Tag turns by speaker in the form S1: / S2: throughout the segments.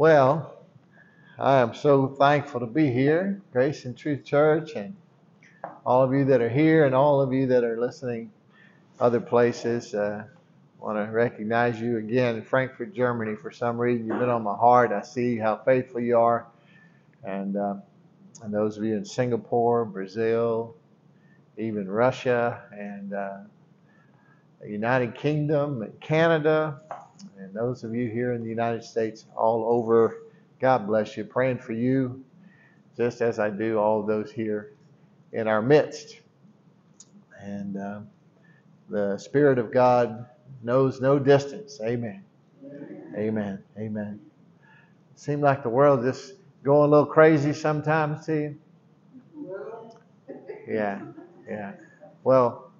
S1: Well, I am so thankful to be here, Grace and Truth Church, and all of you that are here and all of you that are listening other places. Uh, want to recognize you again in Frankfurt, Germany. For some reason, you've been on my heart. I see how faithful you are, and uh, and those of you in Singapore, Brazil, even Russia, and uh, the United Kingdom, and Canada, and those of you here in the United States, all over. God bless you. Praying for you, just as I do all those here in our midst. And uh, the Spirit of God knows no distance. Amen. Amen. Amen. Seems like the world just going a little crazy sometimes you. Yeah. Yeah. Well,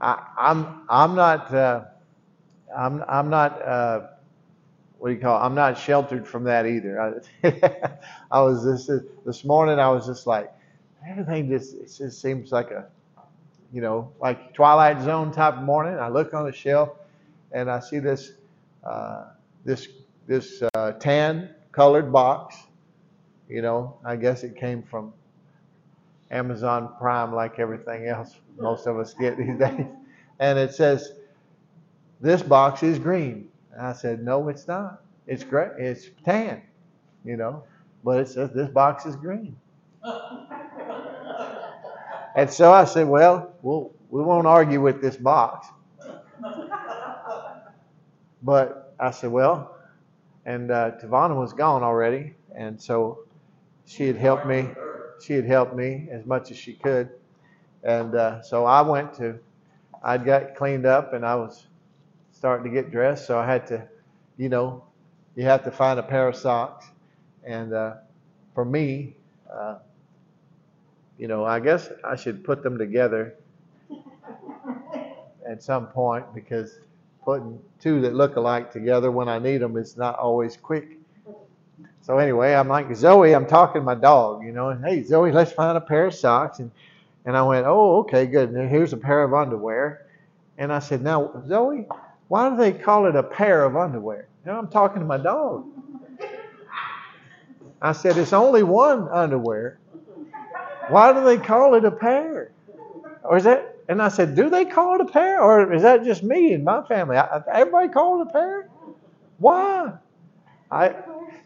S1: I, I'm I'm not uh, I'm I'm not uh, what do you call it? I'm not sheltered from that either. I, I was this this morning. I was just like everything just it just seems like a you know like Twilight Zone type morning. I look on the shelf and I see this uh, this this uh, tan colored box. You know, I guess it came from Amazon Prime, like everything else most of us get these days. And it says, "This box is green." And I said, "No, it's not. It's gray. It's tan." You know, but it says this box is green. And so I said, "Well, we'll we won't argue with this box." But I said, "Well," and uh, Tavana was gone already, and so she had helped me. She had helped me as much as she could, and uh, so I went to. I'd got cleaned up, and I was starting to get dressed, so I had to, you know, you have to find a pair of socks, and uh, for me, uh, you know, I guess I should put them together at some point because putting two that look alike together when I need them is not always quick. So anyway, I'm like Zoe. I'm talking to my dog, you know, and hey Zoe, let's find a pair of socks. And and I went, oh okay, good. And here's a pair of underwear. And I said, now Zoe, why do they call it a pair of underwear? Now I'm talking to my dog. I said, it's only one underwear. Why do they call it a pair? Or is that? And I said, do they call it a pair, or is that just me and my family? I, everybody call it a pair. Why? I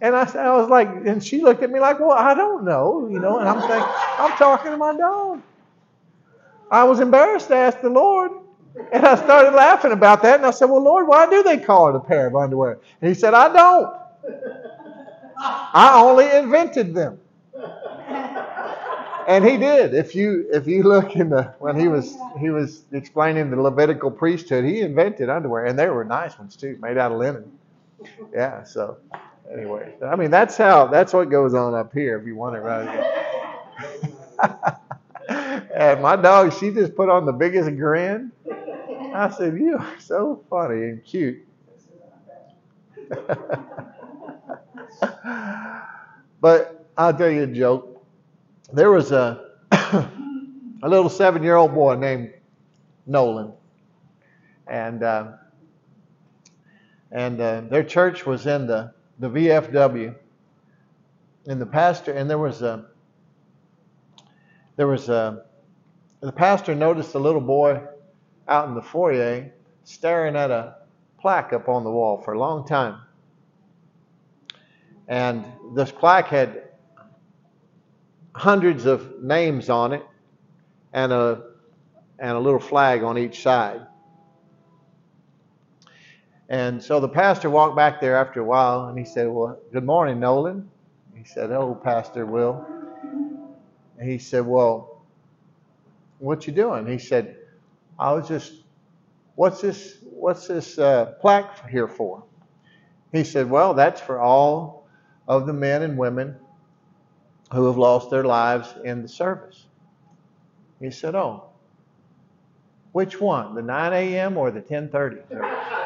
S1: and I, I was like, and she looked at me like, well, I don't know, you know. And I'm thinking, I'm talking to my dog. I was embarrassed to ask the Lord, and I started laughing about that. And I said, well, Lord, why do they call it a pair of underwear? And He said, I don't. I only invented them. And he did. If you if you look in the when he was he was explaining the Levitical priesthood, he invented underwear, and they were nice ones too, made out of linen. Yeah. So anyway, I mean that's how that's what goes on up here. If you want it right. and my dog, she just put on the biggest grin. I said, "You are so funny and cute." but I'll tell you a joke there was a a little seven year old boy named Nolan, and uh, and uh, their church was in the the VFW, and the pastor and there was a there was a the pastor noticed a little boy out in the foyer staring at a plaque up on the wall for a long time. And this plaque had hundreds of names on it and a, and a little flag on each side. And so the pastor walked back there after a while and he said, Well, good morning, Nolan. He said, Oh, Pastor Will. And he said, Well, what you doing? He said, I was just, what's this, what's this uh, plaque here for? He said, Well, that's for all of the men and women who have lost their lives in the service. He said, "Oh, which one, the 9 a.m. or the 10:30 service?"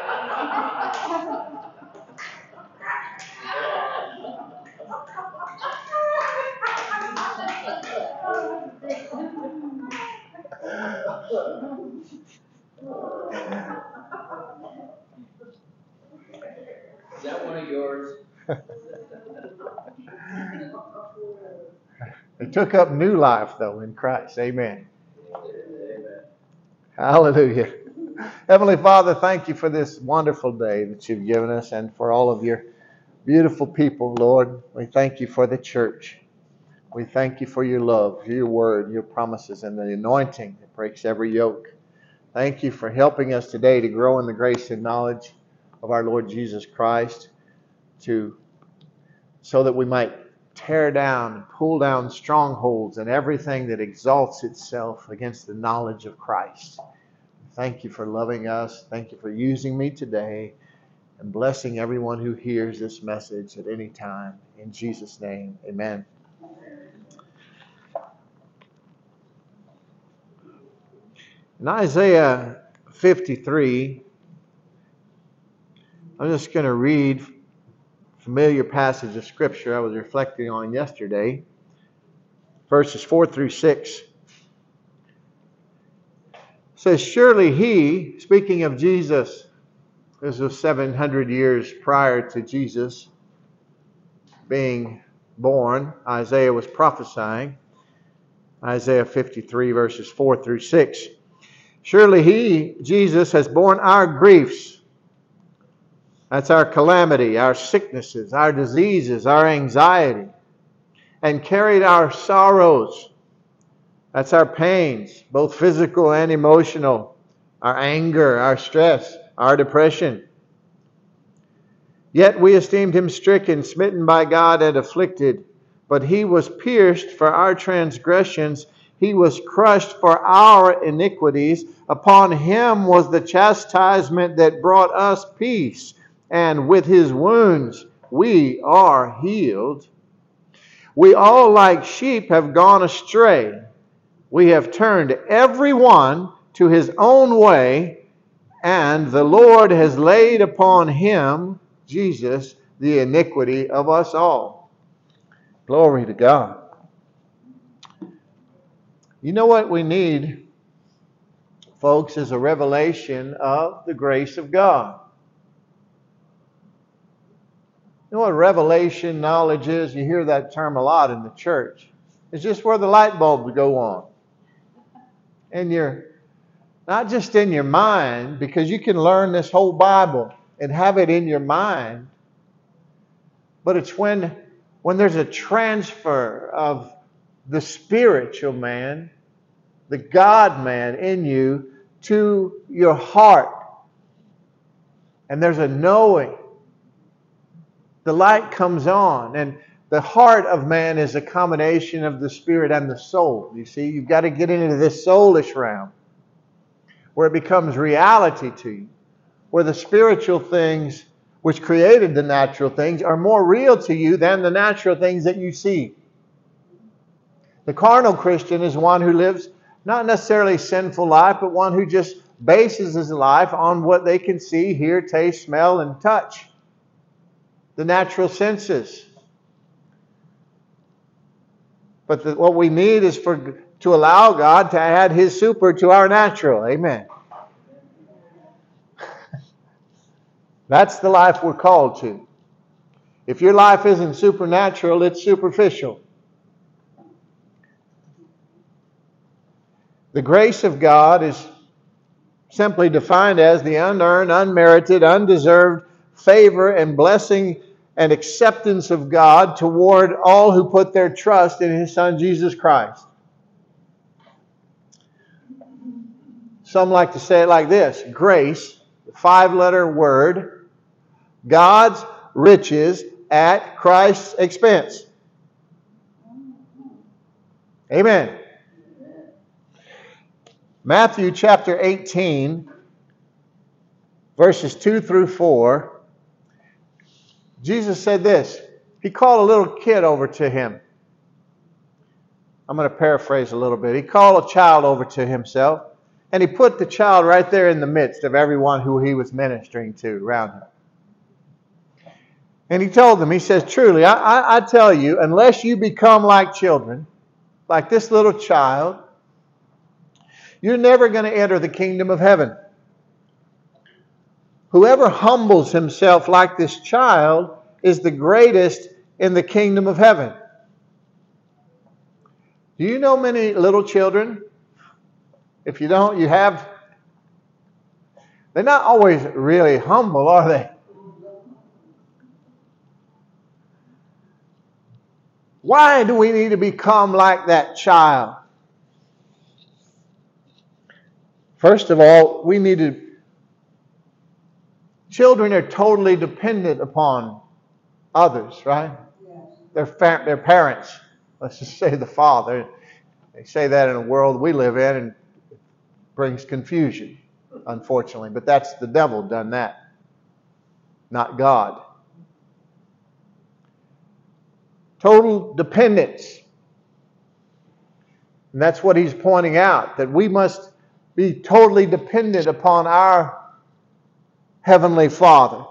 S1: Took up new life, though, in Christ. Amen. Amen. Hallelujah. Heavenly Father, thank you for this wonderful day that you've given us and for all of your beautiful people, Lord. We thank you for the church. We thank you for your love, your word, your promises, and the anointing that breaks every yoke. Thank you for helping us today to grow in the grace and knowledge of our Lord Jesus Christ, to so that we might tear down and pull down strongholds and everything that exalts itself against the knowledge of Christ. Thank you for loving us. Thank you for using me today and blessing everyone who hears this message at any time. In Jesus' name, amen. In Isaiah 53, I'm just going to read familiar passage of scripture I was reflecting on yesterday, verses 4 through 6 says, Surely he, speaking of Jesus, this was 700 years prior to Jesus being born, Isaiah was prophesying. Isaiah 53, verses 4 through 6. Surely he, Jesus, has borne our griefs. That's our calamity, our sicknesses, our diseases, our anxiety, and carried our sorrows. That's our pains, both physical and emotional, our anger, our stress, our depression. Yet we esteemed him stricken, smitten by God, and afflicted. But he was pierced for our transgressions, he was crushed for our iniquities. Upon him was the chastisement that brought us peace, and with his wounds we are healed. We all, like sheep, have gone astray we have turned every one to his own way, and the Lord has laid upon him, Jesus, the iniquity of us all. Glory to God. You know what we need, folks, is a revelation of the grace of God. You know what revelation knowledge is? You hear that term a lot in the church. It's just where the light bulbs go on And you're not just in your mind, because you can learn this whole Bible and have it in your mind, but it's when, when there's a transfer of the spiritual man, the God man in you to your heart. And there's a knowing. The light comes on. And the heart of man is a combination of the spirit and the soul. You see, you've got to get into this soulish realm where it becomes reality to you, where the spiritual things which created the natural things are more real to you than the natural things that you see. The carnal Christian is one who lives not necessarily a sinful life, but one who just bases his life on what they can see, hear, taste, smell, and touch. The natural senses. But the, what we need is for to allow God to add His super to our natural. Amen. That's the life we're called to. If your life isn't supernatural, it's superficial. The grace of God is simply defined as the unearned, unmerited, undeserved favor and blessing and acceptance of God toward all who put their trust in His Son Jesus Christ. Some like to say it like this grace, five letter word, God's riches at Christ's expense. Amen. Matthew chapter 18, verses 2 through 4 Jesus said this. He called a little kid over to him. I'm going to paraphrase a little bit. He called a child over to himself, and he put the child right there in the midst of everyone who he was ministering to around him. And he told them, he says, Truly, I, I, I tell you, unless you become like children, like this little child, you're never going to enter the kingdom of heaven. Whoever humbles himself like this child is the greatest in the kingdom of heaven. Do you know many little children? If you don't, you have. They're not always really humble, are they? Why do we need to become like that child? First of all, we need to. Children are totally dependent upon others, right? Their, fa- their parents. Let's just say the father. They say that in a world we live in and it brings confusion, unfortunately. But that's the devil done that, not God. Total dependence. And that's what he's pointing out, that we must be totally dependent upon our Heavenly Father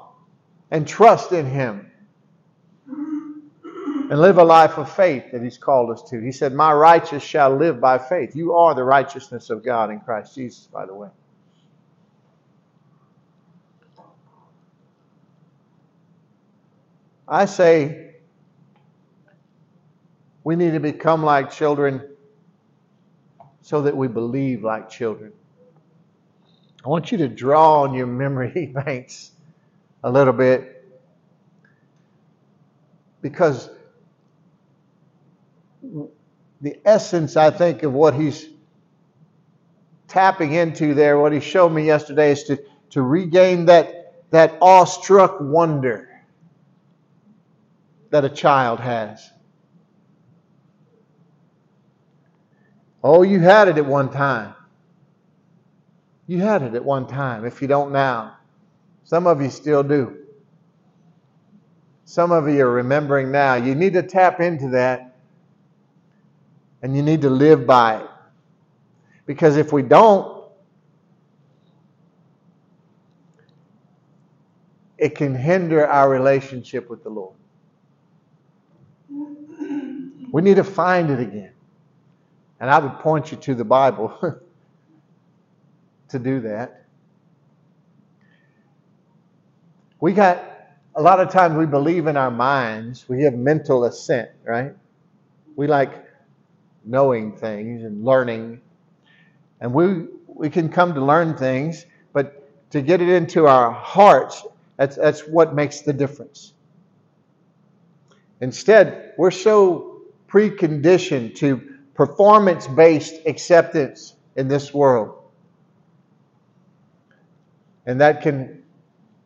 S1: and trust in Him and live a life of faith that He's called us to. He said, My righteous shall live by faith. You are the righteousness of God in Christ Jesus, by the way. I say we need to become like children so that we believe like children. I want you to draw on your memory banks a little bit because the essence, I think, of what he's tapping into there, what he showed me yesterday, is to, to regain that, that awestruck wonder that a child has. Oh, you had it at one time. You had it at one time, if you don't now. Some of you still do. Some of you are remembering now. You need to tap into that and you need to live by it. Because if we don't, it can hinder our relationship with the Lord. We need to find it again. And I would point you to the Bible. to do that. We got, a lot of times we believe in our minds, we have mental assent, right? We like knowing things and learning. And we, we can come to learn things, but to get it into our hearts, that's, that's what makes the difference. Instead, we're so preconditioned to performance based acceptance in this world and that can,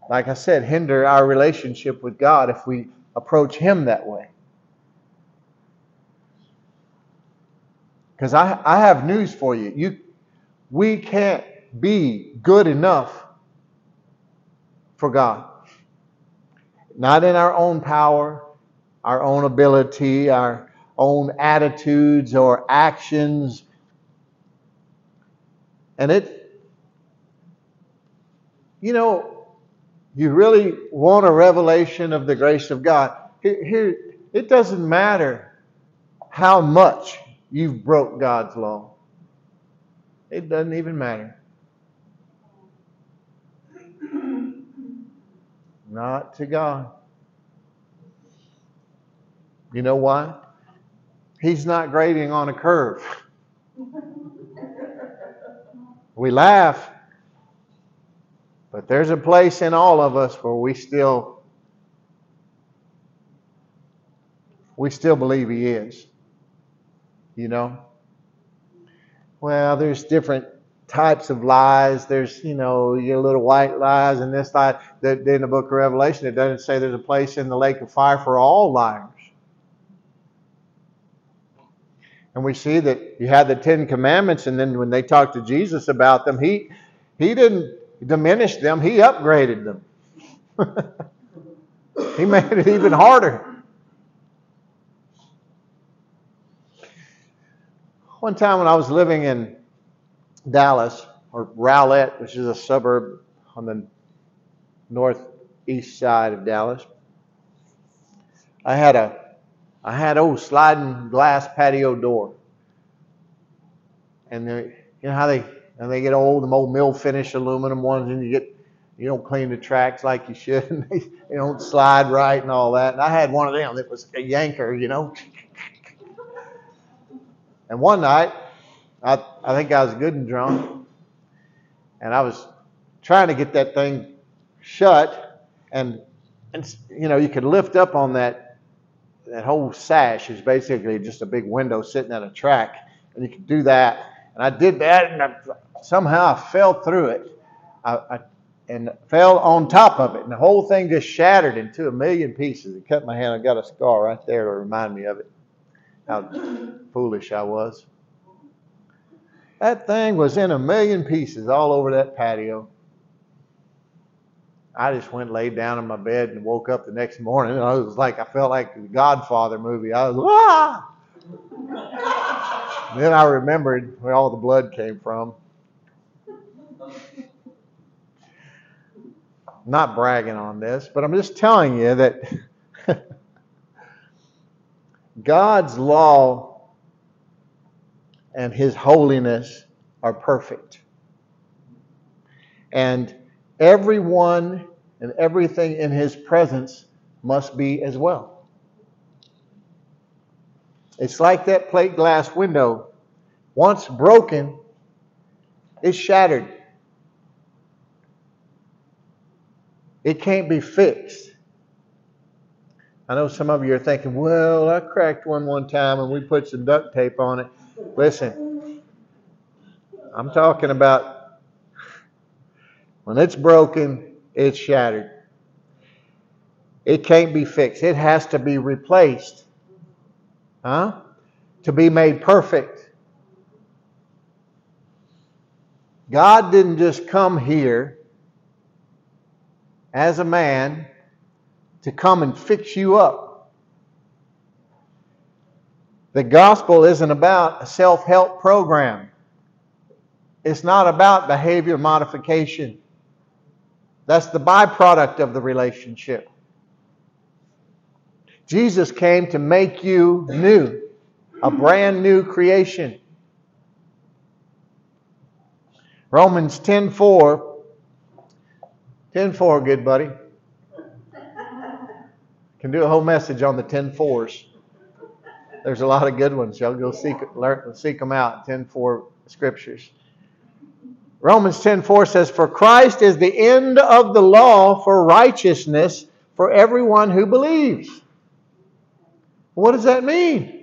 S1: like I said, hinder our relationship with God if we approach Him that way. Because I, I have news for you. you. We can't be good enough for God. Not in our own power, our own ability, our own attitudes or actions. And it you know, you really want a revelation of the grace of God. Here, here it doesn't matter how much you've broke God's law. It doesn't even matter. Not to God. You know why? He's not grading on a curve. We laugh, but there's a place in all of us where we still we still believe he is. You know? Well, there's different types of lies. There's, you know, your little white lies and this lie. That in the book of Revelation, it doesn't say there's a place in the lake of fire for all liars. And we see that you had the Ten Commandments, and then when they talked to Jesus about them, he he didn't diminished them, he upgraded them. he made it even harder. One time when I was living in Dallas, or Rowlett, which is a suburb on the northeast side of Dallas, I had a I had old sliding glass patio door. And they, you know how they and they get old, them old mill finish aluminum ones, and you get you don't clean the tracks like you should, and they, they don't slide right and all that. And I had one of them that was a yanker, you know. And one night, I, I think I was good and drunk, and I was trying to get that thing shut, and, and you know, you could lift up on that, that whole sash is basically just a big window sitting at a track, and you could do that. And I did that, and I, somehow I fell through it. I, I and fell on top of it, and the whole thing just shattered into a million pieces. It cut my hand. I got a scar right there to remind me of it. How foolish I was. That thing was in a million pieces all over that patio. I just went laid down in my bed and woke up the next morning. And I was like, I felt like the Godfather movie. I was, ah! then I remembered where all the blood came from. Not bragging on this, but I'm just telling you that God's law and His holiness are perfect. And everyone and everything in His presence must be as well. It's like that plate glass window. Once broken, it's shattered. It can't be fixed. I know some of you are thinking, well, I cracked one one time and we put some duct tape on it. Listen, I'm talking about when it's broken, it's shattered. It can't be fixed. It has to be replaced. Huh? To be made perfect. God didn't just come here as a man to come and fix you up. The gospel isn't about a self help program, it's not about behavior modification. That's the byproduct of the relationship. Jesus came to make you new, a brand new creation. Romans 10:4 10 4, good buddy. Can do a whole message on the 10 fours. There's a lot of good ones. Y'all go seek, learn, seek them out. 10 4 scriptures. Romans 10 4 says, For Christ is the end of the law for righteousness for everyone who believes. What does that mean?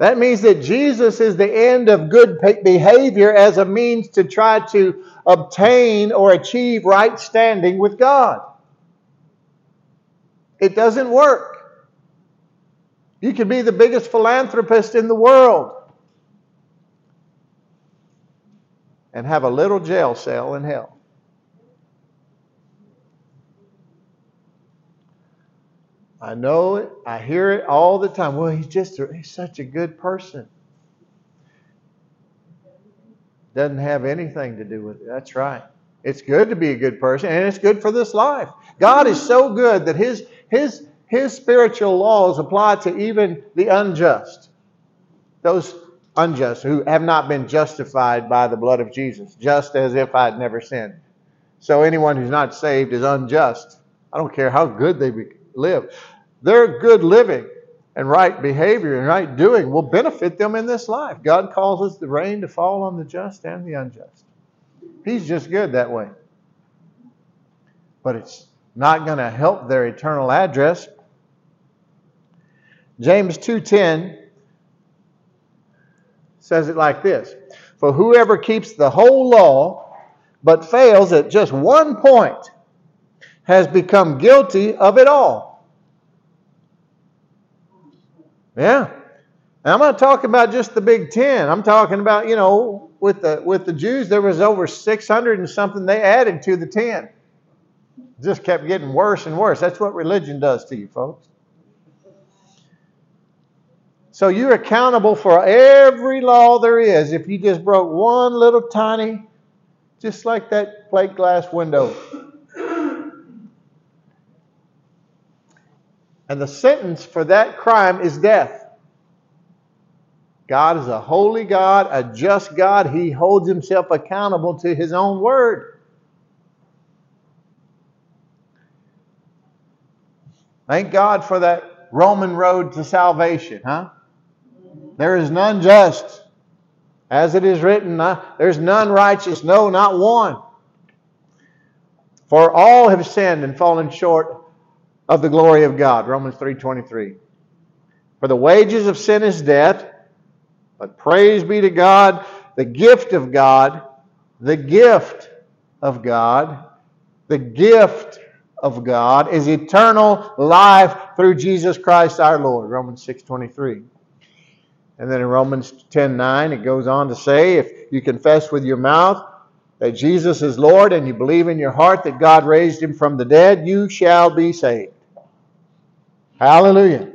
S1: That means that Jesus is the end of good behavior as a means to try to obtain or achieve right standing with God. It doesn't work. You can be the biggest philanthropist in the world and have a little jail cell in hell. I know it. I hear it all the time. Well, he's just a, he's such a good person doesn't have anything to do with it. That's right. It's good to be a good person, and it's good for this life. God is so good that His His His spiritual laws apply to even the unjust, those unjust who have not been justified by the blood of Jesus, just as if I'd never sinned. So anyone who's not saved is unjust. I don't care how good they live. Their good living and right behavior and right doing will benefit them in this life. God causes the rain to fall on the just and the unjust. He's just good that way. But it's not going to help their eternal address. James 2:10 says it like this: For whoever keeps the whole law but fails at just one point has become guilty of it all. Yeah. I'm not talking about just the Big Ten. I'm talking about, you know, with the with the Jews, there was over 600 and something they added to the ten. Just kept getting worse and worse. That's what religion does to you, folks. So you're accountable for every law there is if you just broke one little tiny, just like that plate glass window. And the sentence for that crime is death. God is a holy God, a just God. He holds himself accountable to his own word. Thank God for that Roman road to salvation, huh? There is none just. As it is written, there's none righteous, no, not one. For all have sinned and fallen short of the glory of God. Romans 3:23. For the wages of sin is death, but praise be to God, the gift of God, the gift of God, the gift of God is eternal life through Jesus Christ our Lord. Romans 6:23. And then in Romans 10:9 it goes on to say if you confess with your mouth that Jesus is Lord and you believe in your heart that God raised him from the dead, you shall be saved. Hallelujah.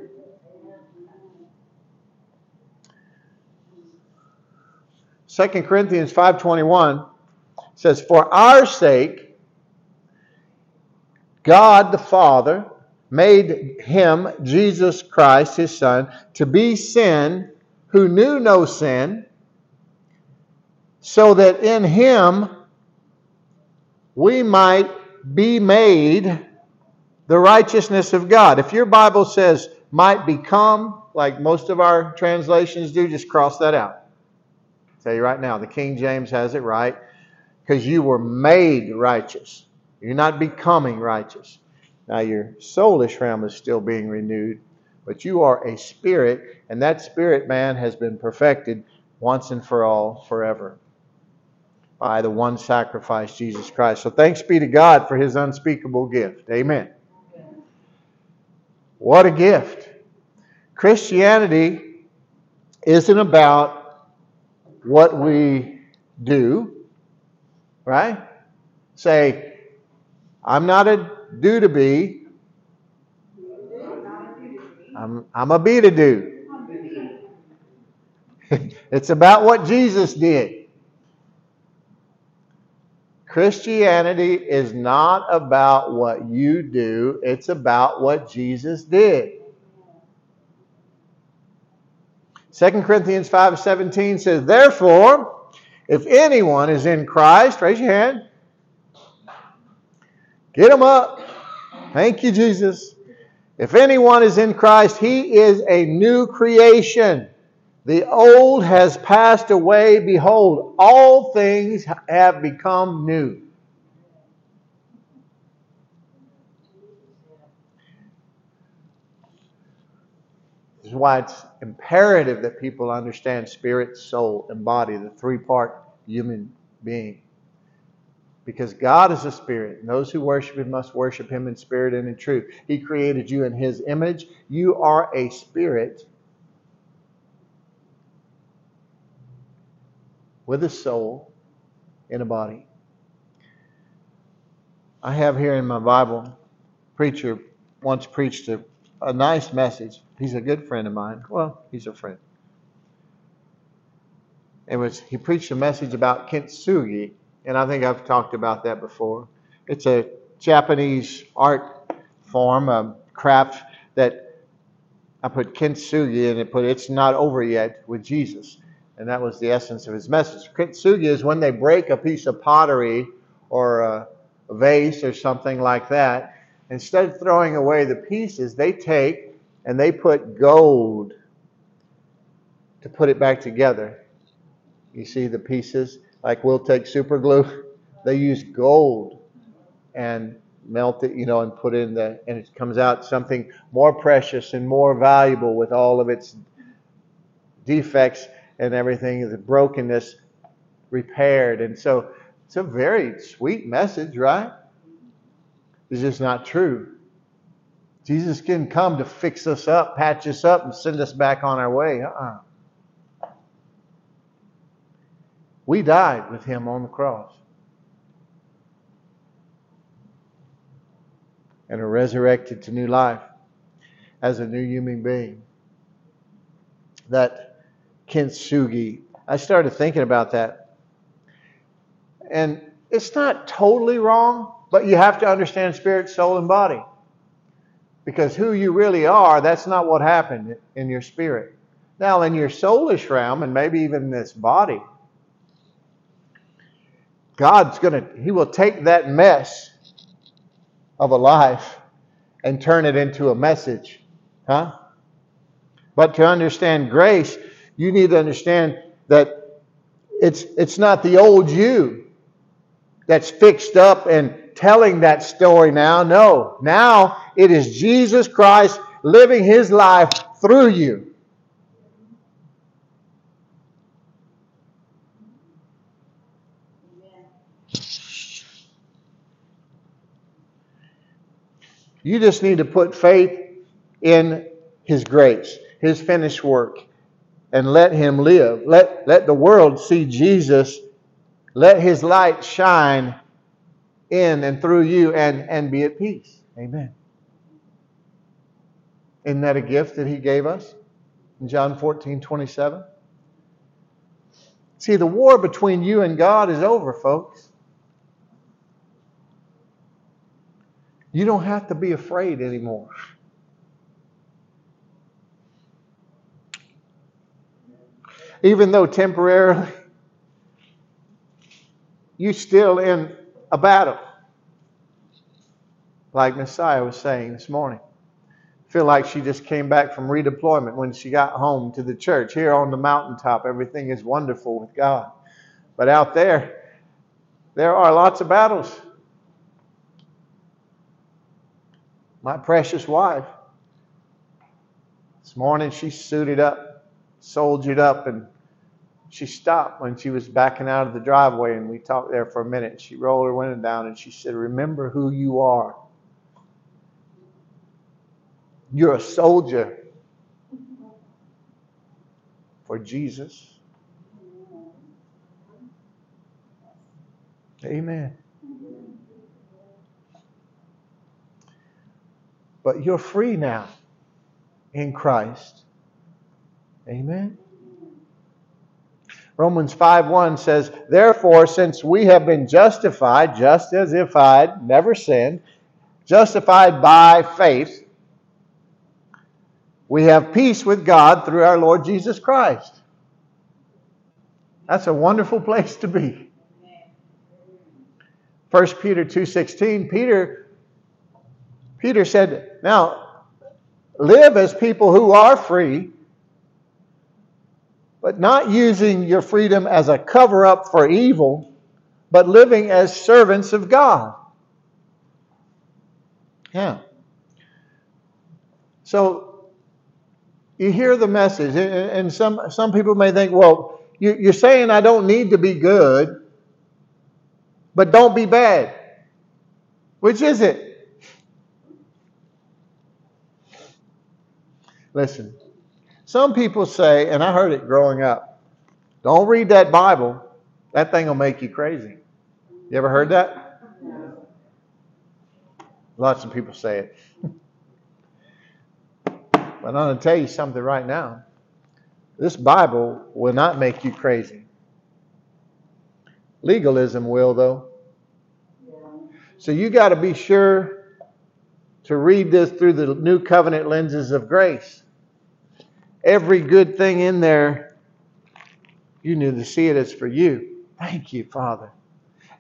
S1: Second Corinthians 5:21 says for our sake God the Father made him Jesus Christ his son to be sin who knew no sin so that in him we might be made the righteousness of God. If your Bible says might become, like most of our translations do, just cross that out. I'll tell you right now, the King James has it right because you were made righteous. You're not becoming righteous. Now, your soulish realm is still being renewed, but you are a spirit, and that spirit man has been perfected once and for all, forever by the one sacrifice, Jesus Christ. So thanks be to God for his unspeakable gift. Amen. What a gift. Christianity isn't about what we do, right? Say, I'm not a do to be, I'm, I'm a be to do. it's about what Jesus did. Christianity is not about what you do, it's about what Jesus did. 2 Corinthians 5:17 says, "Therefore, if anyone is in Christ, raise your hand. Get him up. Thank you, Jesus. If anyone is in Christ, he is a new creation. The old has passed away. Behold, all things have become new. This is why it's imperative that people understand spirit, soul, and body, the three part human being. Because God is a spirit, and those who worship Him must worship Him in spirit and in truth. He created you in His image. You are a spirit with a soul in a body. I have here in my Bible, preacher once preached a, a nice message. He's a good friend of mine. Well, he's a friend. It was he preached a message about kintsugi, and I think I've talked about that before. It's a Japanese art form, a craft that I put kintsugi and it put it's not over yet with Jesus. And that was the essence of his message. Kintsugi is when they break a piece of pottery or a vase or something like that. Instead of throwing away the pieces, they take and they put gold to put it back together. You see the pieces? Like we'll take super glue. They use gold and melt it, you know, and put in the, and it comes out something more precious and more valuable with all of its defects and everything, the brokenness repaired. And so it's a very sweet message, right? It's just not true. Jesus didn't come to fix us up, patch us up, and send us back on our way. Uh-uh. We died with him on the cross. And are resurrected to new life as a new human being. That kintsugi. I started thinking about that. And it's not totally wrong, but you have to understand spirit, soul, and body. Because who you really are, that's not what happened in your spirit. Now, in your soulish realm, and maybe even this body, God's going to, He will take that mess of a life and turn it into a message. Huh? But to understand grace, you need to understand that it's, it's not the old you that's fixed up and telling that story now. No, now it is Jesus Christ living his life through you. You just need to put faith in His grace, His finished work, and let Him live. Let, let the world see Jesus. Let His light shine in and through you and, and be at peace. Amen. Isn't that a gift that He gave us in John 14 27? See, the war between you and God is over, folks. You don't have to be afraid anymore. Even though temporarily you're still in a battle. Like Messiah was saying this morning. feel like she just came back from redeployment when she got home to the church. Here on the mountaintop, everything is wonderful with God. But out there, there are lots of battles. my precious wife. This morning she suited up, soldiered up, and she stopped when she was backing out of the driveway and we talked there for a minute. She rolled her window down and she said, Remember who you are. You're a soldier for Jesus. Amen. But you're free now in Christ. Amen. Romans 5:1 says, "Therefore, since we have been justified, just as if I'd never sinned, justified by faith, we have peace with God through our Lord Jesus Christ." That's a wonderful place to be. 1 Peter 2:16, Peter Peter said, Now, live as people who are free, but not using your freedom as a cover up for evil, but living as servants of God. Yeah. So, you hear the message, and some, some people may think, well, you're saying I don't need to be good, but don't be bad. Which is it? Listen, some people say, and I heard it growing up, don't read that Bible. That thing will make you crazy. You ever heard that? Lots of people say it. but I'm going to tell you something right now. This Bible will not make you crazy. Legalism will, though. So you got to be sure to read this through the new covenant lenses of grace every good thing in there, you need to see it as for you. Thank you, Father.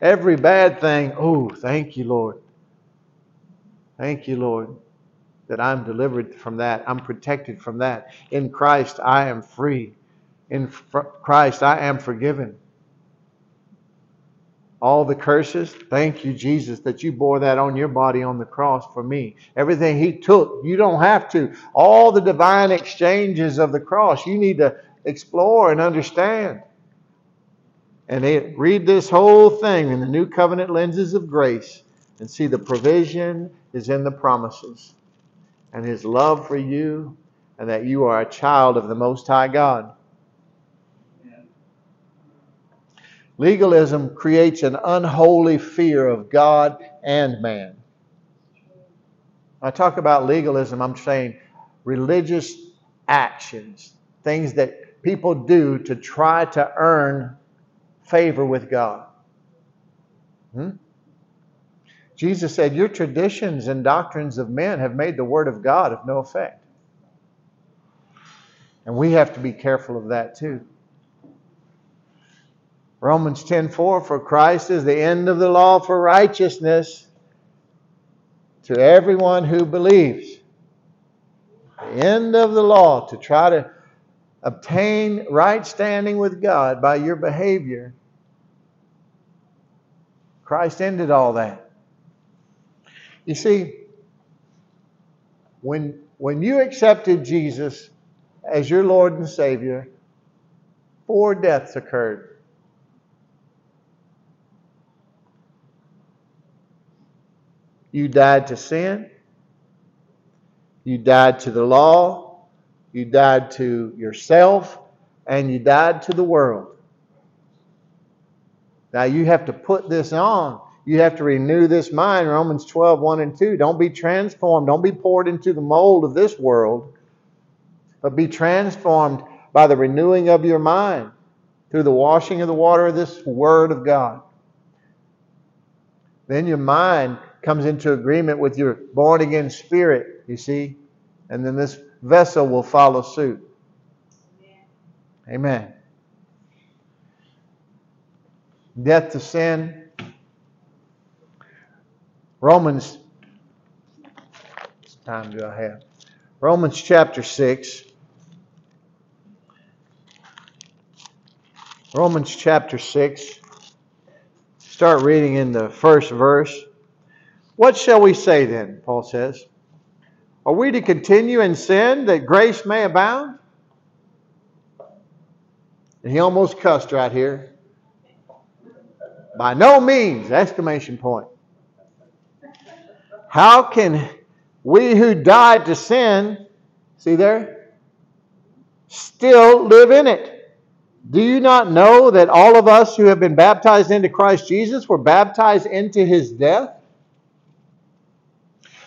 S1: Every bad thing, oh, thank you, Lord. Thank you, Lord, that I'm delivered from that. I'm protected from that. In Christ, I am free. In Christ, I am forgiven all the curses. Thank you, Jesus, that you bore that on your body on the cross for me. Everything He took, you don't have to. All the divine exchanges of the cross, you need to explore and understand. And read this whole thing in the new covenant lenses of grace and see the provision is in the promises and His love for you and that you are a child of the Most High God. Legalism creates an unholy fear of God and man. I talk about legalism, I'm saying religious actions, things that people do to try to earn favor with God. Hmm? Jesus said, Your traditions and doctrines of men have made the word of God of no effect. And we have to be careful of that too. Romans 10:4 for Christ is the end of the law for righteousness to everyone who believes. The end of the law to try to obtain right standing with God by your behavior. Christ ended all that. You see, when, when you accepted Jesus as your Lord and Savior, four deaths occurred. You died to sin. You died to the law. You died to yourself. And you died to the world. Now you have to put this on. You have to renew this mind. Romans 12, 1 and 2. Don't be transformed. Don't be poured into the mold of this world, but be transformed by the renewing of your mind through the washing of the water of this Word of God. Then your mind comes into agreement with your born again spirit, you see, and then this vessel will follow suit. Amen. Death to sin. Romans, what time do I have? Romans chapter 6. Romans chapter 6. Start reading in the first verse. What shall we say then? Paul says. Are we to continue in sin that grace may abound? And he almost cussed right here. By no means! Exclamation point. How can we who died to sin, see there, still live in it? Do you not know that all of us who have been baptized into Christ Jesus were baptized into his death?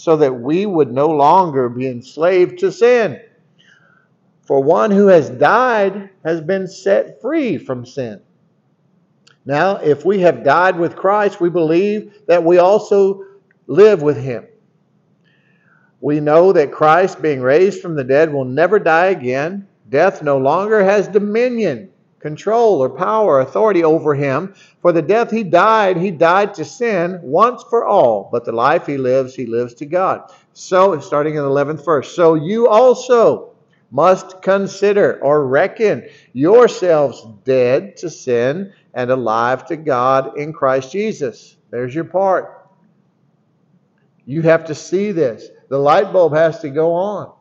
S1: so that we would no longer be enslaved to sin. For one who has died has been set free from sin. Now, if we have died with Christ, we believe that we also live with him. We know that Christ, being raised from the dead, will never die again. Death no longer has dominion control or power, or authority over him. For the death he died, he died to sin once for all, but the life he lives, he lives to God. So, starting in the 11th verse, so you also must consider or reckon yourselves dead to sin and alive to God in Christ Jesus. There's your part. You have to see this. The light bulb has to go on.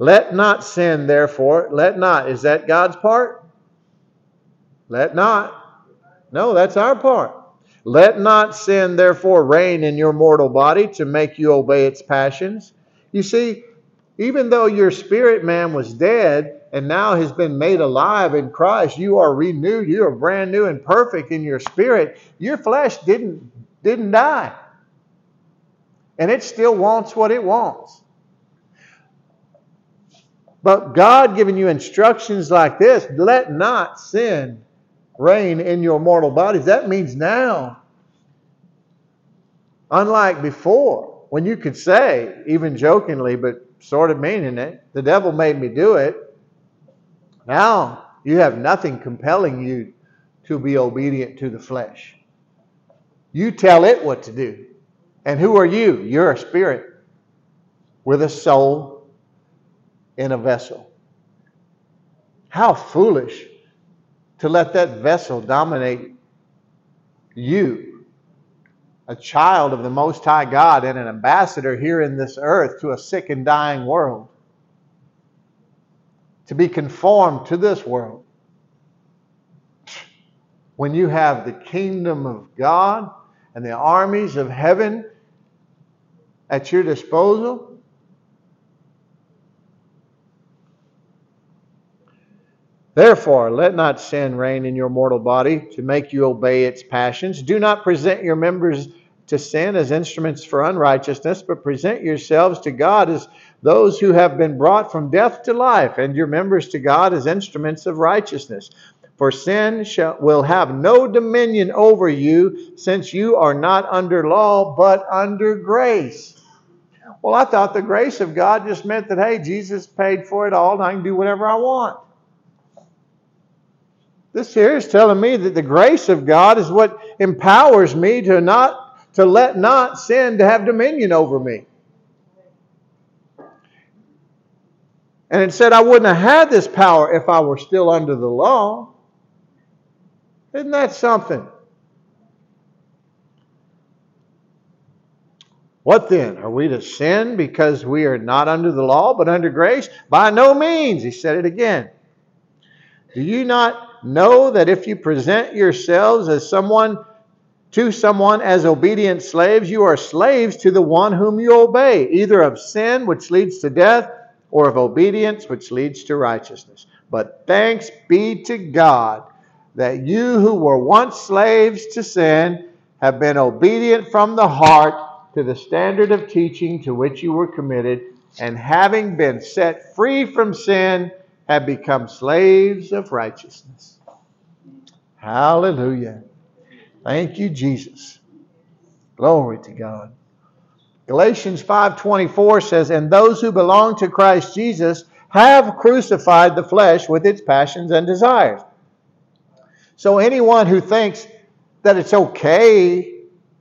S1: Let not sin, therefore, let not. Is that God's part? Let not. No, that's our part. Let not sin, therefore, reign in your mortal body to make you obey its passions. You see, even though your spirit man was dead and now has been made alive in Christ, you are renewed, you are brand new and perfect in your spirit. Your flesh didn't, didn't die. And it still wants what it wants. But God giving you instructions like this, let not sin reign in your mortal bodies. That means now, unlike before, when you could say, even jokingly, but sort of meaning it, the devil made me do it. Now you have nothing compelling you to be obedient to the flesh. You tell it what to do. And who are you? You're a spirit with a soul in a vessel. How foolish to let that vessel dominate you, a child of the Most High God and an ambassador here in this earth to a sick and dying world, to be conformed to this world. When you have the kingdom of God and the armies of heaven at your disposal, Therefore, let not sin reign in your mortal body to make you obey its passions. Do not present your members to sin as instruments for unrighteousness, but present yourselves to God as those who have been brought from death to life, and your members to God as instruments of righteousness. For sin shall, will have no dominion over you, since you are not under law, but under grace. Well, I thought the grace of God just meant that, hey, Jesus paid for it all, and I can do whatever I want. This here is telling me that the grace of God is what empowers me to not to let not sin to have dominion over me. And it said I wouldn't have had this power if I were still under the law. Isn't that something? What then? Are we to sin because we are not under the law but under grace? By no means. He said it again. Do you not know that if you present yourselves as someone to someone as obedient slaves, you are slaves to the one whom you obey, either of sin, which leads to death, or of obedience, which leads to righteousness. But thanks be to God that you who were once slaves to sin have been obedient from the heart to the standard of teaching to which you were committed, and having been set free from sin, have become slaves of righteousness. Hallelujah. Thank you, Jesus. Glory to God. Galatians 5:24 says, "And those who belong to Christ Jesus have crucified the flesh with its passions and desires." So anyone who thinks that it's okay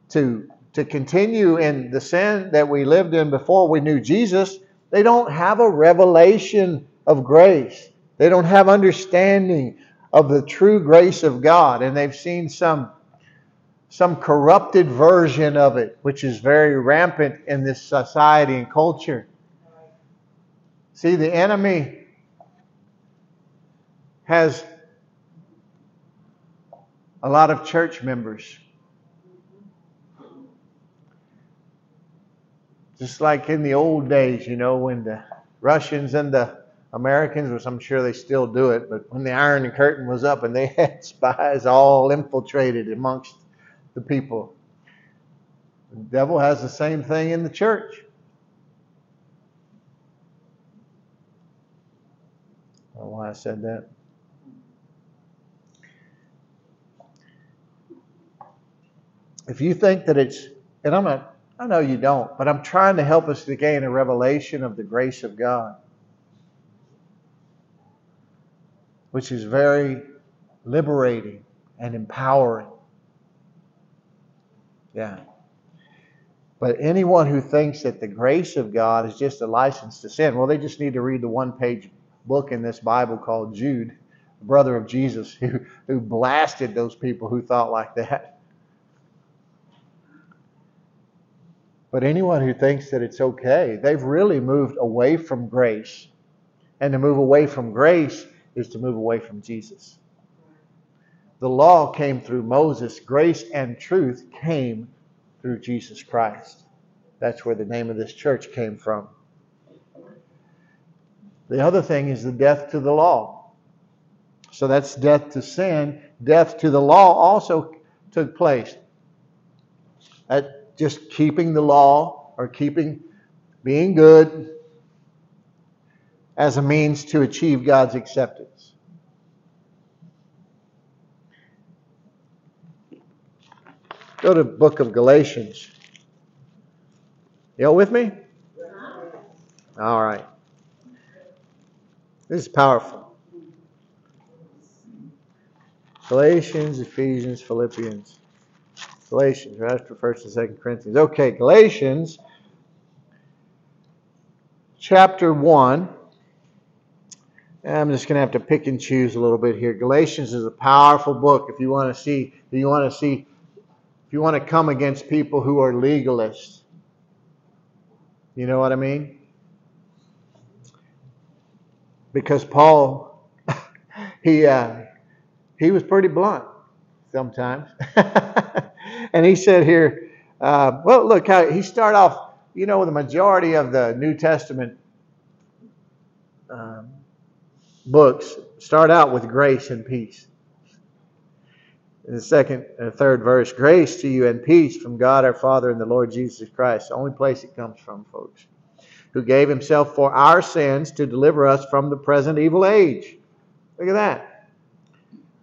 S1: to to continue in the sin that we lived in before we knew Jesus, they don't have a revelation of grace. They don't have understanding of the true grace of God and they've seen some some corrupted version of it, which is very rampant in this society and culture. See, the enemy has a lot of church members. Just like in the old days, you know, when the Russians and the Americans, which I'm sure they still do it, but when the Iron Curtain was up and they had spies all infiltrated amongst the people. The devil has the same thing in the church. I don't know why I said that. If you think that it's, and I'm not, I know you don't, but I'm trying to help us to gain a revelation of the grace of God, which is very liberating and empowering. Yeah. But anyone who thinks that the grace of God is just a license to sin, well, they just need to read the one page book in this Bible called Jude, the brother of Jesus, who, who blasted those people who thought like that. But anyone who thinks that it's okay, they've really moved away from grace. And to move away from grace is to move away from Jesus. The law came through Moses, grace and truth came through Jesus Christ. That's where the name of this church came from. The other thing is the death to the law. So that's death to sin. Death to the law also took place. That just keeping the law or keeping being good as a means to achieve God's acceptance. Go to book of Galatians. You all with me? All right. This is powerful. Galatians, Ephesians, Philippians. Galatians, right after 1st and 2nd Corinthians. Okay, Galatians chapter 1. I'm just going to have to pick and choose a little bit here. Galatians is a powerful book if you want to see if you want to see if you want to come against people who are legalists. You know what I mean? Because Paul, he uh, he was pretty blunt sometimes, and he said here, uh, well, look how he started off. You know, the majority of the New Testament um, books start out with grace and peace. in the second and third verse, grace to you and peace from God our Father and the Lord Jesus Christ. The only place it comes from, folks. Who gave himself for our sins to deliver us from the present evil age. Look at that.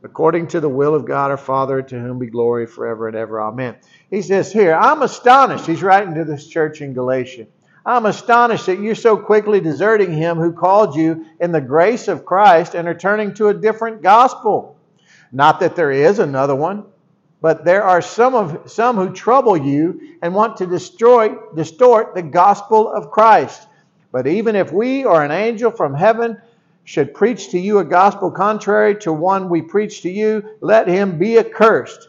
S1: According to the will of God our Father, to whom be glory forever and ever. Amen. He says here, I'm astonished. He's writing to this church in Galatia. I'm astonished that you're so quickly deserting him who called you in the grace of Christ and are turning to a different gospel not that there is another one, but there are some of some who trouble you and want to destroy distort the gospel of Christ. But even if we or an angel from heaven should preach to you a gospel contrary to one we preach to you, let him be accursed.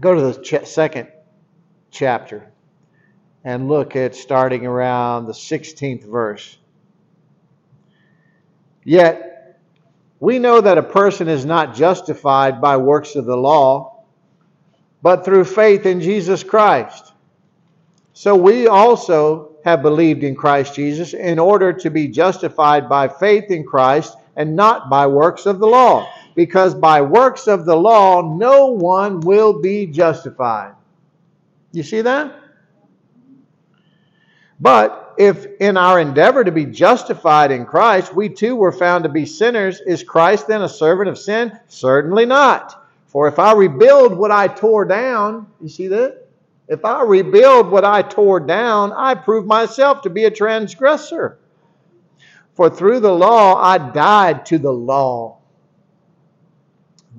S1: Go to the ch- second chapter and look at starting around the 16th verse. Yet, we know that a person is not justified by works of the law, but through faith in Jesus Christ. So we also have believed in Christ Jesus in order to be justified by faith in Christ and not by works of the law. Because by works of the law, no one will be justified. You see that? But if in our endeavor to be justified in Christ, we too were found to be sinners, is Christ then a servant of sin? Certainly not. For if I rebuild what I tore down, you see that? If I rebuild what I tore down, I prove myself to be a transgressor. For through the law I died to the law,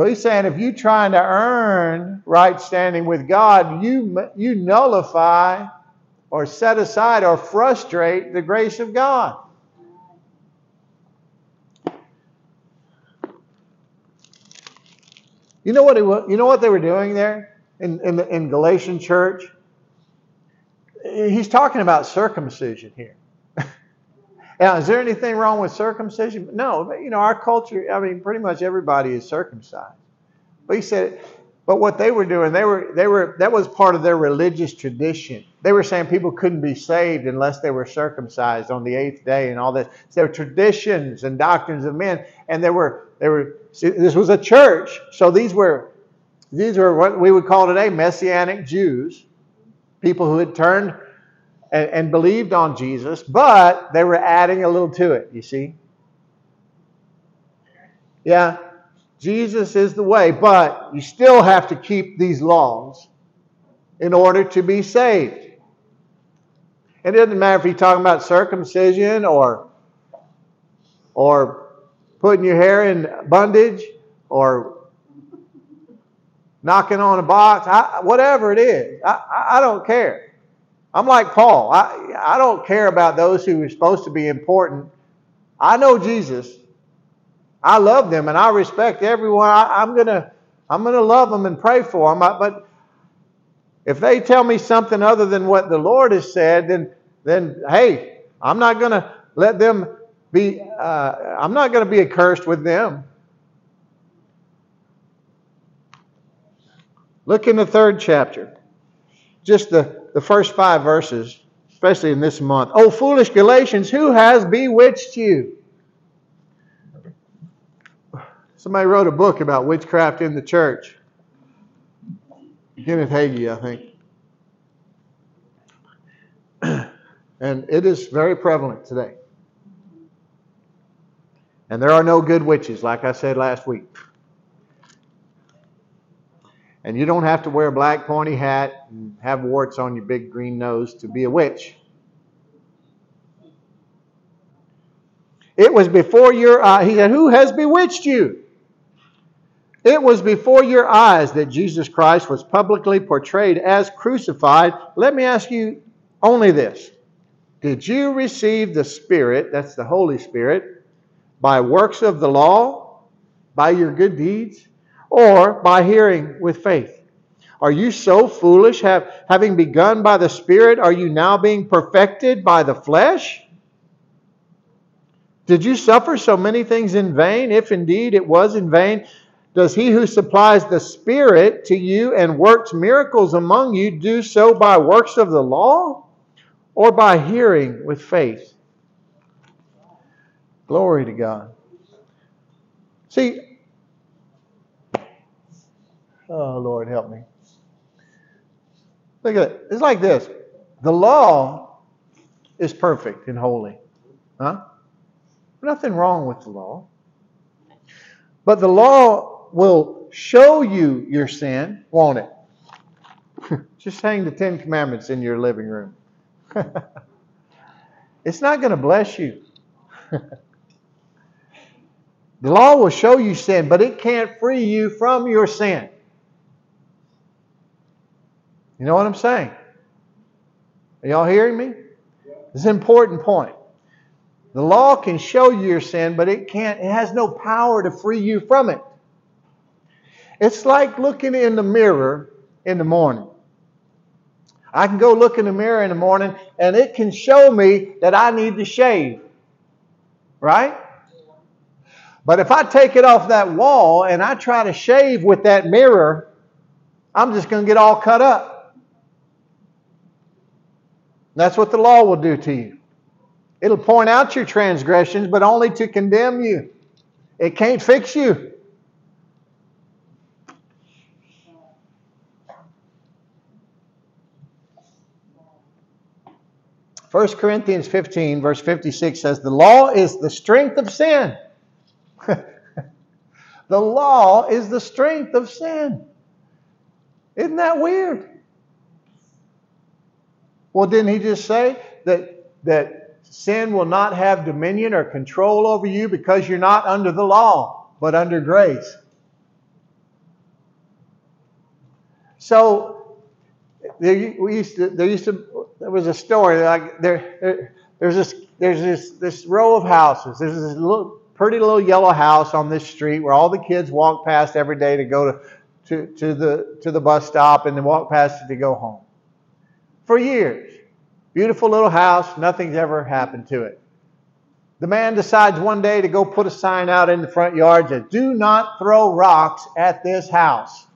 S1: So he's saying if you're trying to earn right standing with God, you, you nullify or set aside or frustrate the grace of God. You know what, it, you know what they were doing there in, in, the, in Galatian church? He's talking about circumcision here. Now, is there anything wrong with circumcision? No. You know, our culture, I mean, pretty much everybody is circumcised. But he said, but what they were doing, they were, they were, that was part of their religious tradition. They were saying people couldn't be saved unless they were circumcised on the eighth day and all that. So there were traditions and doctrines of men. And there were, there were, this was a church. So these were, these were what we would call today Messianic Jews, people who had turned and, and believed on Jesus, but they were adding a little to it, you see? Yeah, Jesus is the way, but you still have to keep these laws in order to be saved. It doesn't matter if you're talking about circumcision or, or putting your hair in bondage or knocking on a box, I, whatever it is. I, I don't care. I'm like Paul. I, I don't care about those who are supposed to be important. I know Jesus. I love them and I respect everyone. I, am gonna I'm gonna love them and pray for them. But if they tell me something other than what the Lord has said, then then hey, I'm not gonna let them be. Uh, I'm not gonna be accursed with them. Look in the third chapter. Just the the first five verses, especially in this month. Oh, foolish Galatians, who has bewitched you? Somebody wrote a book about witchcraft in the church. Kenneth Hagin, I think. and it is very prevalent today. And there are no good witches, like I said last week. And you don't have to wear a black pointy hat and have warts on your big green nose to be a witch. It was before your eyes. He said, Who has bewitched you? It was before your eyes that Jesus Christ was publicly portrayed as crucified. Let me ask you only this Did you receive the Spirit, that's the Holy Spirit, by works of the law, by your good deeds, or by hearing with faith? Are you so foolish? Have, having begun by the Spirit, are you now being perfected by the flesh? Did you suffer so many things in vain? If indeed it was in vain, does he who supplies the Spirit to you and works miracles among you do so by works of the law or by hearing with faith? Glory to God. See, oh Lord, help me. Look at it. It's like this the law is perfect and holy. Huh? Nothing wrong with the law. But the law will show you your sin, won't it? Just hang the Ten Commandments in your living room. it's not going to bless you. the law will show you sin, but it can't free you from your sin. You know what I'm saying? Are y'all hearing me? This is an important point. The law can show you your sin, but it can't, it has no power to free you from it. It's like looking in the mirror in the morning. I can go look in the mirror in the morning and it can show me that I need to shave. Right? But if I take it off that wall and I try to shave with that mirror, I'm just going to get all cut up. That's what the law will do to you. It'll point out your transgressions, but only to condemn you. It can't fix you. First Corinthians 15, verse 56 says, The law is the strength of sin. the law is the strength of sin. Isn't that weird? Well, didn't he just say that, that sin will not have dominion or control over you because you're not under the law, but under grace. So there, used to, there used to there was a story like there, there there's this there's this this row of houses. There's this little pretty little yellow house on this street where all the kids walk past every day to go to to, to the to the bus stop and then walk past it to go home. For years. Beautiful little house, nothing's ever happened to it. The man decides one day to go put a sign out in the front yard that do not throw rocks at this house.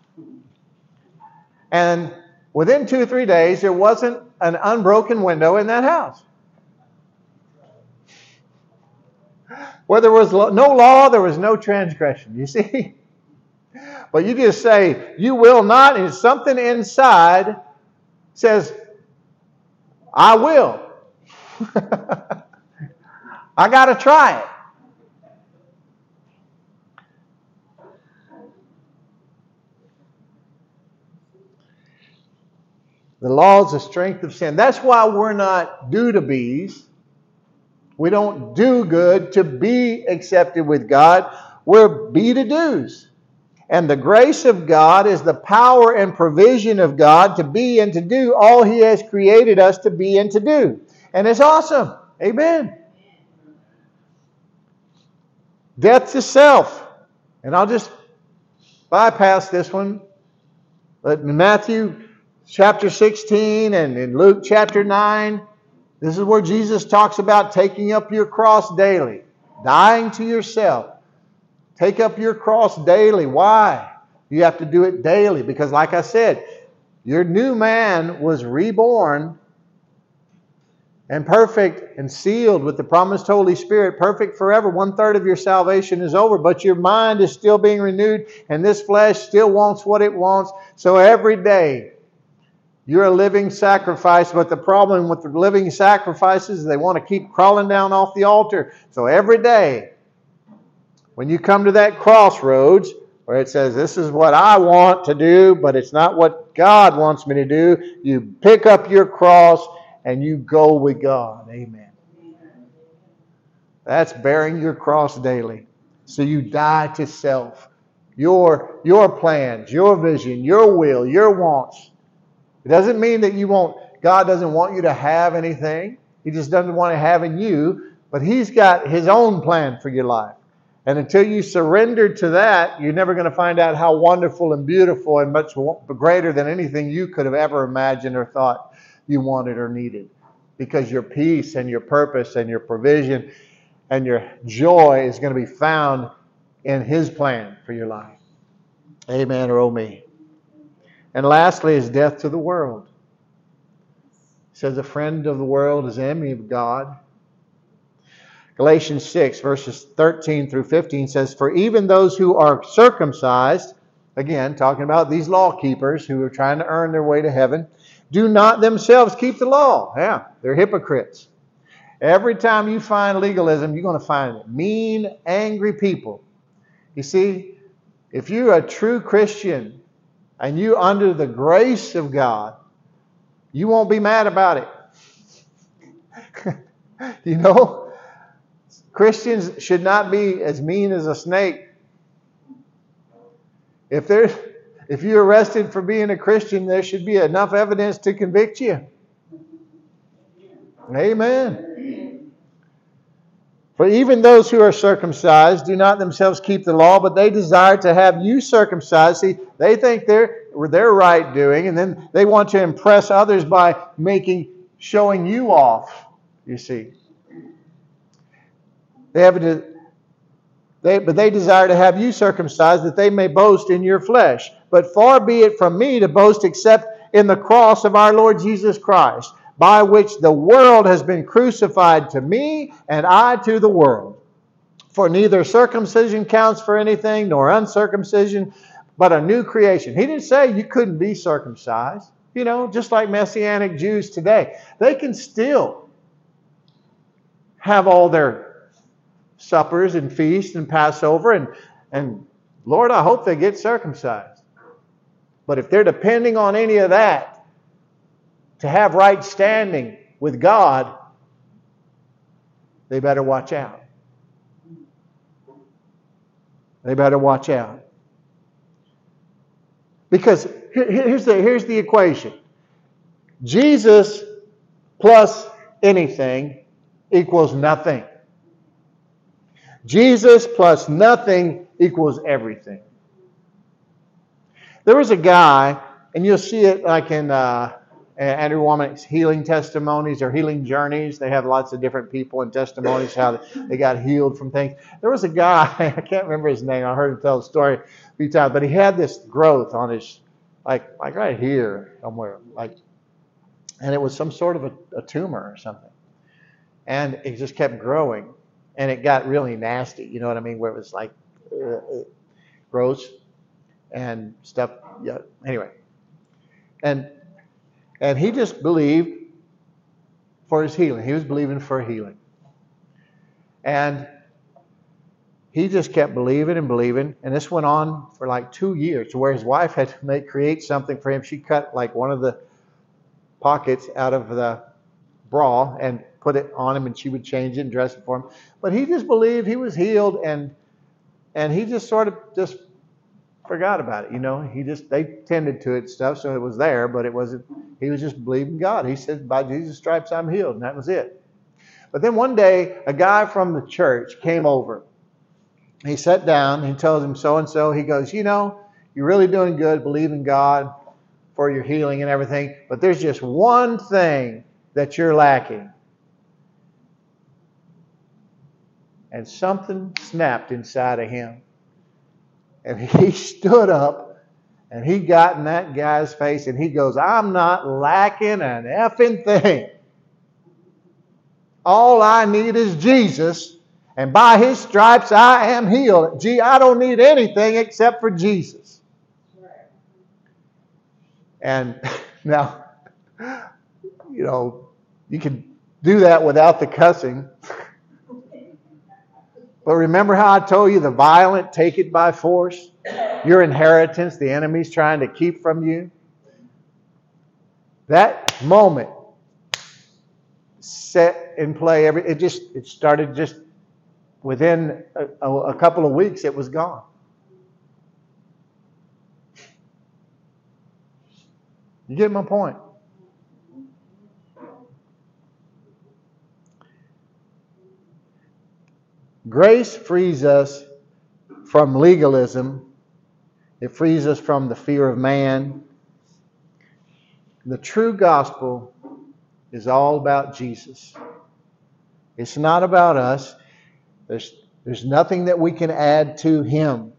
S1: And within two or three days, there wasn't an unbroken window in that house. Where there was no law, there was no transgression. You see? But you just say, you will not, and something inside says, I will. I got to try it. The law is the strength of sin. That's why we're not do to bees. We don't do good to be accepted with God. We're be to do's. And the grace of God is the power and provision of God to be and to do all He has created us to be and to do. And it's awesome. Amen. Death to self. And I'll just bypass this one. But in Matthew chapter 16 and in Luke chapter 9, this is where Jesus talks about taking up your cross daily, dying to yourself Take up your cross daily. Why? You have to do it daily because, like I said, your new man was reborn and perfect and sealed with the promised Holy Spirit, perfect forever. One third of your salvation is over, but your mind is still being renewed, and this flesh still wants what it wants. So every day, you're a living sacrifice, but the problem with the living sacrifices is they want to keep crawling down off the altar. So every day, when you come to that crossroads, where it says, This is what I want to do, but it's not what God wants me to do. You pick up your cross and you go with God. Amen. That's bearing your cross daily. So you die to self, your, your plans, your vision, your will, your wants. It doesn't mean that you won't, God doesn't want you to have anything. He just doesn't want to have in you, but He's got His own plan for your life. And until you surrender to that, you're never going to find out how wonderful and beautiful and much greater than anything you could have ever imagined or thought you wanted or needed. Because your peace and your purpose and your provision and your joy is going to be found in His plan for your life. Amen or oh me. And lastly is death to the world. Says, A friend of the world is enemy of God. Galatians 6, verses 13 through 15 says, For even those who are circumcised, again, talking about these law keepers who are trying to earn their way to heaven, do not themselves keep the law. Yeah, they're hypocrites. Every time you find legalism, you're going to find mean, angry people. You see, if you're a true Christian and you under the grace of God, you won't be mad about it. you know? Christians should not be as mean as a snake. If there's if you're arrested for being a Christian, there should be enough evidence to convict you. Amen. For even those who are circumcised do not themselves keep the law, but they desire to have you circumcised. See, they think they're they're right doing, and then they want to impress others by making showing you off. You see. They have a, they, but they desire to have you circumcised that they may boast in your flesh. But far be it from me to boast except in the cross of our Lord Jesus Christ, by which the world has been crucified to me and I to the world. For neither circumcision counts for anything nor uncircumcision, but a new creation. He didn't say you couldn't be circumcised. You know, just like Messianic Jews today, they can still have all their suppers and feasts and Passover. And, and Lord, I hope they get circumcised. But if they're depending on any of that to have right standing with God, they better watch out. They better watch out. Because here's the, here's the equation Jesus plus anything equals nothing. Jesus plus nothing equals everything. There was a guy, and you'll see it like in uh, Andrew Wommack's healing testimonies or healing journeys. They have lots of different people and testimonies how they got healed from things. There was a guy, I can't remember his name. I heard him tell the story a few times, but he had this growth on his, like, like right here somewhere, like, and it was some sort of a, a tumor or something, and it just kept growing and it got really nasty. You know what I mean? Where it was like uh, gross and stuff. Yeah. Anyway, and and he just believed for his healing. He was believing for healing, and he just kept believing and believing. And this went on for like two years, to where his wife had to make create something for him. She cut like one of the pockets out of the bra and put it on him and she would change it and dress it for him. But he just believed he was healed and and he just sort of just forgot about it. You know, he just they tended to it stuff, so it was there, but it wasn't. He was just believing God. He said, "By Jesus' stripes, I'm healed," and that was it. But then one day, a guy from the church came over. He sat down. He tells him so and so. He goes, "You know, you're really doing good, believing God for your healing and everything, but there's just one thing that you're lacking." And something snapped inside of him. And he stood up and he got in that guy's face and he goes, I'm not lacking an effing thing. All I need is Jesus, and by his stripes I am healed. Gee, I don't need anything except for Jesus. And now, you know, you can do that without the cussing. But remember how I told you the violent take it by force? your inheritance the enemy's trying to keep from you. That moment set in play every it just it started just within a, a, couple of weeks it was gone. You get my point? Grace frees us from legalism. It frees us from the fear of man. The true gospel is all about Jesus. It's not about us. There's, there's nothing that we can add to him.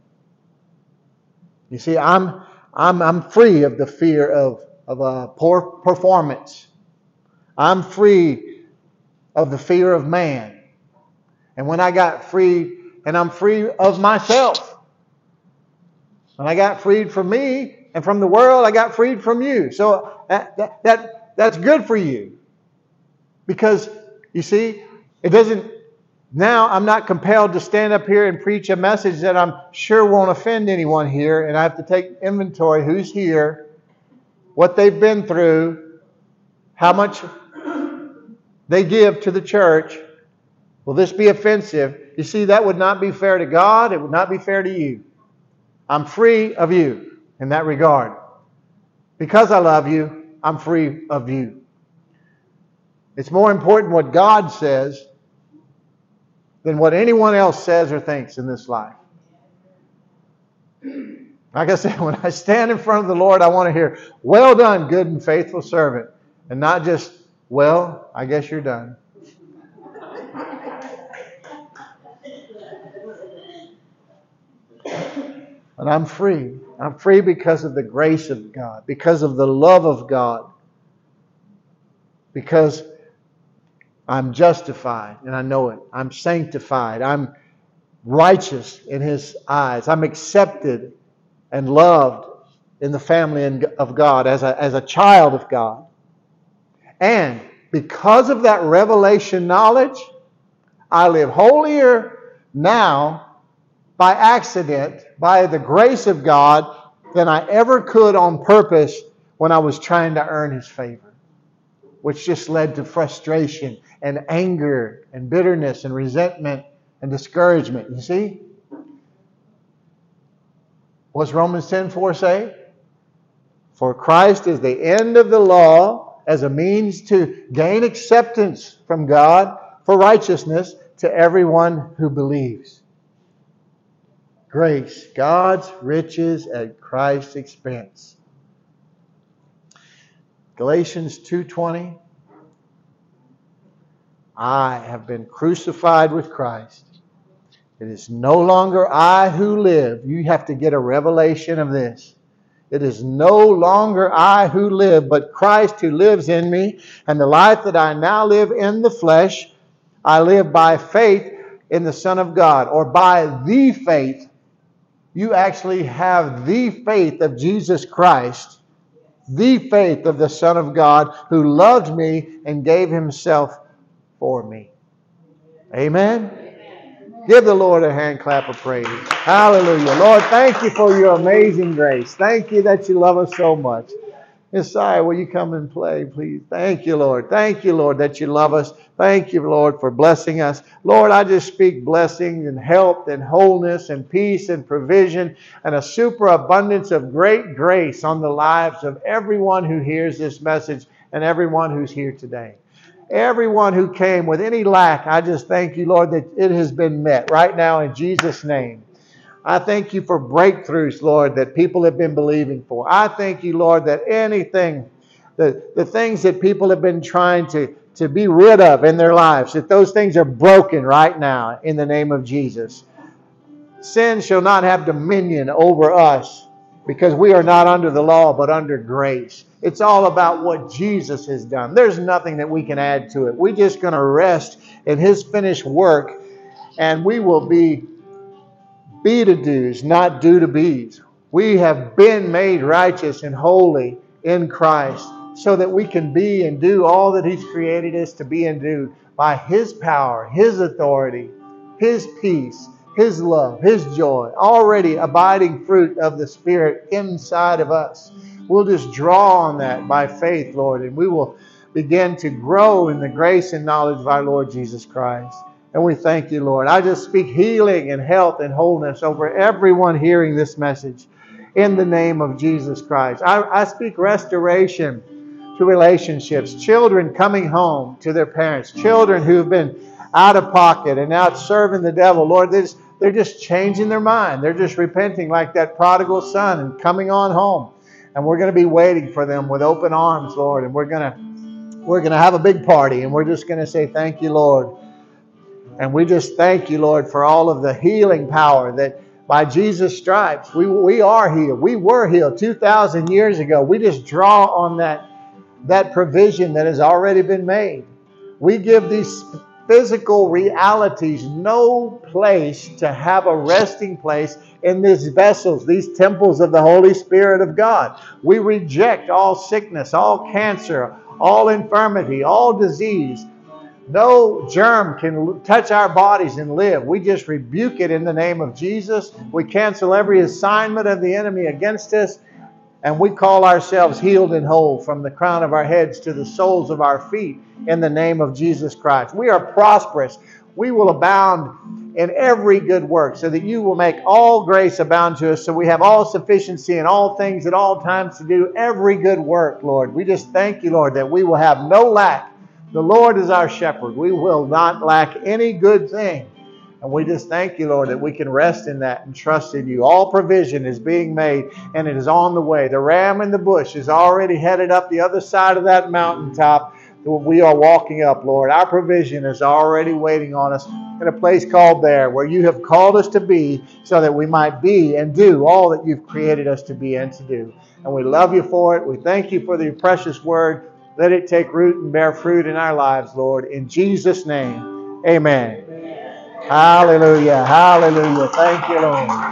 S1: You see, I'm, I'm, I'm free of the fear of, of a poor performance. I'm free of the fear of man. And when I got free, and I'm free of myself. When I got freed from me and from the world, I got freed from you. So that, that, that that's good for you. Because, you see, it doesn't, now I'm not compelled to stand up here and preach a message that I'm sure won't offend anyone here, and I have to take inventory who's here, what they've been through, how much they give to the church. Will this be offensive? You see, that would not be fair to God. It would not be fair to you. I'm free of you in that regard. Because I love you, I'm free of you. It's more important what God says than what anyone else says or thinks in this life. Like I said, when I stand in front of the Lord, I want to hear, Well done, good and faithful servant. And not just, Well, I guess you're done. And I'm free. I'm free because of the grace of God, because of the love of God, because I'm justified and I know it. I'm sanctified. I'm righteous in His eyes. I'm accepted and loved in the family of God as a, as a child of God. And because of that revelation knowledge, I live holier now by accident, by the grace of God, than I ever could on purpose when I was trying to earn His favor, which just led to frustration and anger and bitterness and resentment and discouragement. You see? What's Romans 10 4 say? For Christ is the end of the law as a means to gain acceptance from God for righteousness to everyone who believes grace, God's riches at Christ's expense. Galatians 2:20 I have been crucified with Christ. It is no longer I who live. You have to get a revelation of this. It is no longer I who live, but Christ who lives in me. And the life that I now live in the flesh, I live by faith in the Son of God, or by the faith you actually have the faith of Jesus Christ, the faith of the Son of God who loved me and gave himself for me. Amen. Give the Lord a hand clap of praise. Hallelujah. Lord, thank you for your amazing grace. Thank you that you love us so much. Messiah, will you come and play, please? Thank you, Lord. Thank you, Lord, that you love us. Thank you, Lord, for blessing us. Lord, I just speak blessing and health and wholeness and peace and provision and a superabundance of great grace on the lives of everyone who hears this message and everyone who's here today. Everyone who came with any lack, I just thank you, Lord, that it has been met right now in Jesus' name. I thank you for breakthroughs, Lord, that people have been believing for. I thank you, Lord, that anything, the, the things that people have been trying to, to be rid of in their lives, that those things are broken right now in the name of Jesus. Sin shall not have dominion over us because we are not under the law but under grace. It's all about what Jesus has done. There's nothing that we can add to it. We're just going to rest in His finished work and we will be be to do's, not do to be's. We have been made righteous and holy in Christ so that we can be and do all that He's created us to be and do by His power, His authority, His peace, His love, His joy, already abiding fruit of the Spirit inside of us. We'll just draw on that by faith, Lord, and we will begin to grow in the grace and knowledge of our Lord Jesus Christ. And we thank you, Lord. I just speak healing and health and wholeness over everyone hearing this message in the name of Jesus Christ. I, I speak restoration to relationships, children coming home to their parents, children who've been out of pocket and out serving the devil. Lord, they're just, they're just changing their mind. They're just repenting like that prodigal son and coming on home. And we're going to be waiting for them with open arms, Lord. And we're going to we're going to have a big party and we're just going to say thank you, Lord and we just thank you, Lord, for all of the healing power that by Jesus' stripes we, we are healed. We were healed 2,000 years ago. We just draw on that, that provision that has already been made. We give these physical realities no place to have a resting place in these vessels, these temples of the Holy Spirit of God. We reject all sickness, all cancer, all infirmity, all disease. No germ can touch our bodies and live. We just rebuke it in the name of Jesus. We cancel every assignment of the enemy against us, and we call ourselves healed and whole from the crown of our heads to the soles of our feet in the name of Jesus Christ. We are prosperous. We will abound in every good work, so that you will make all grace abound to us, so we have all sufficiency in all things at all times to do every good work, Lord. We just thank you, Lord, that we will have no lack the Lord is our shepherd. We will not lack any good thing. And we just thank you, Lord, that we can rest in that and trust in you. All provision is being made and it is on the way. The ram in the bush is already headed up the other side of that mountaintop that we are walking up, Lord. Our provision is already waiting on us in a place called there where you have called us to be so that we might be and do all that you've created us to be and to do. And we love you for it. We thank you for the precious word. Let it take root and bear fruit in our lives, Lord. In Jesus' name, amen. amen. Hallelujah. Hallelujah. Thank you, Lord.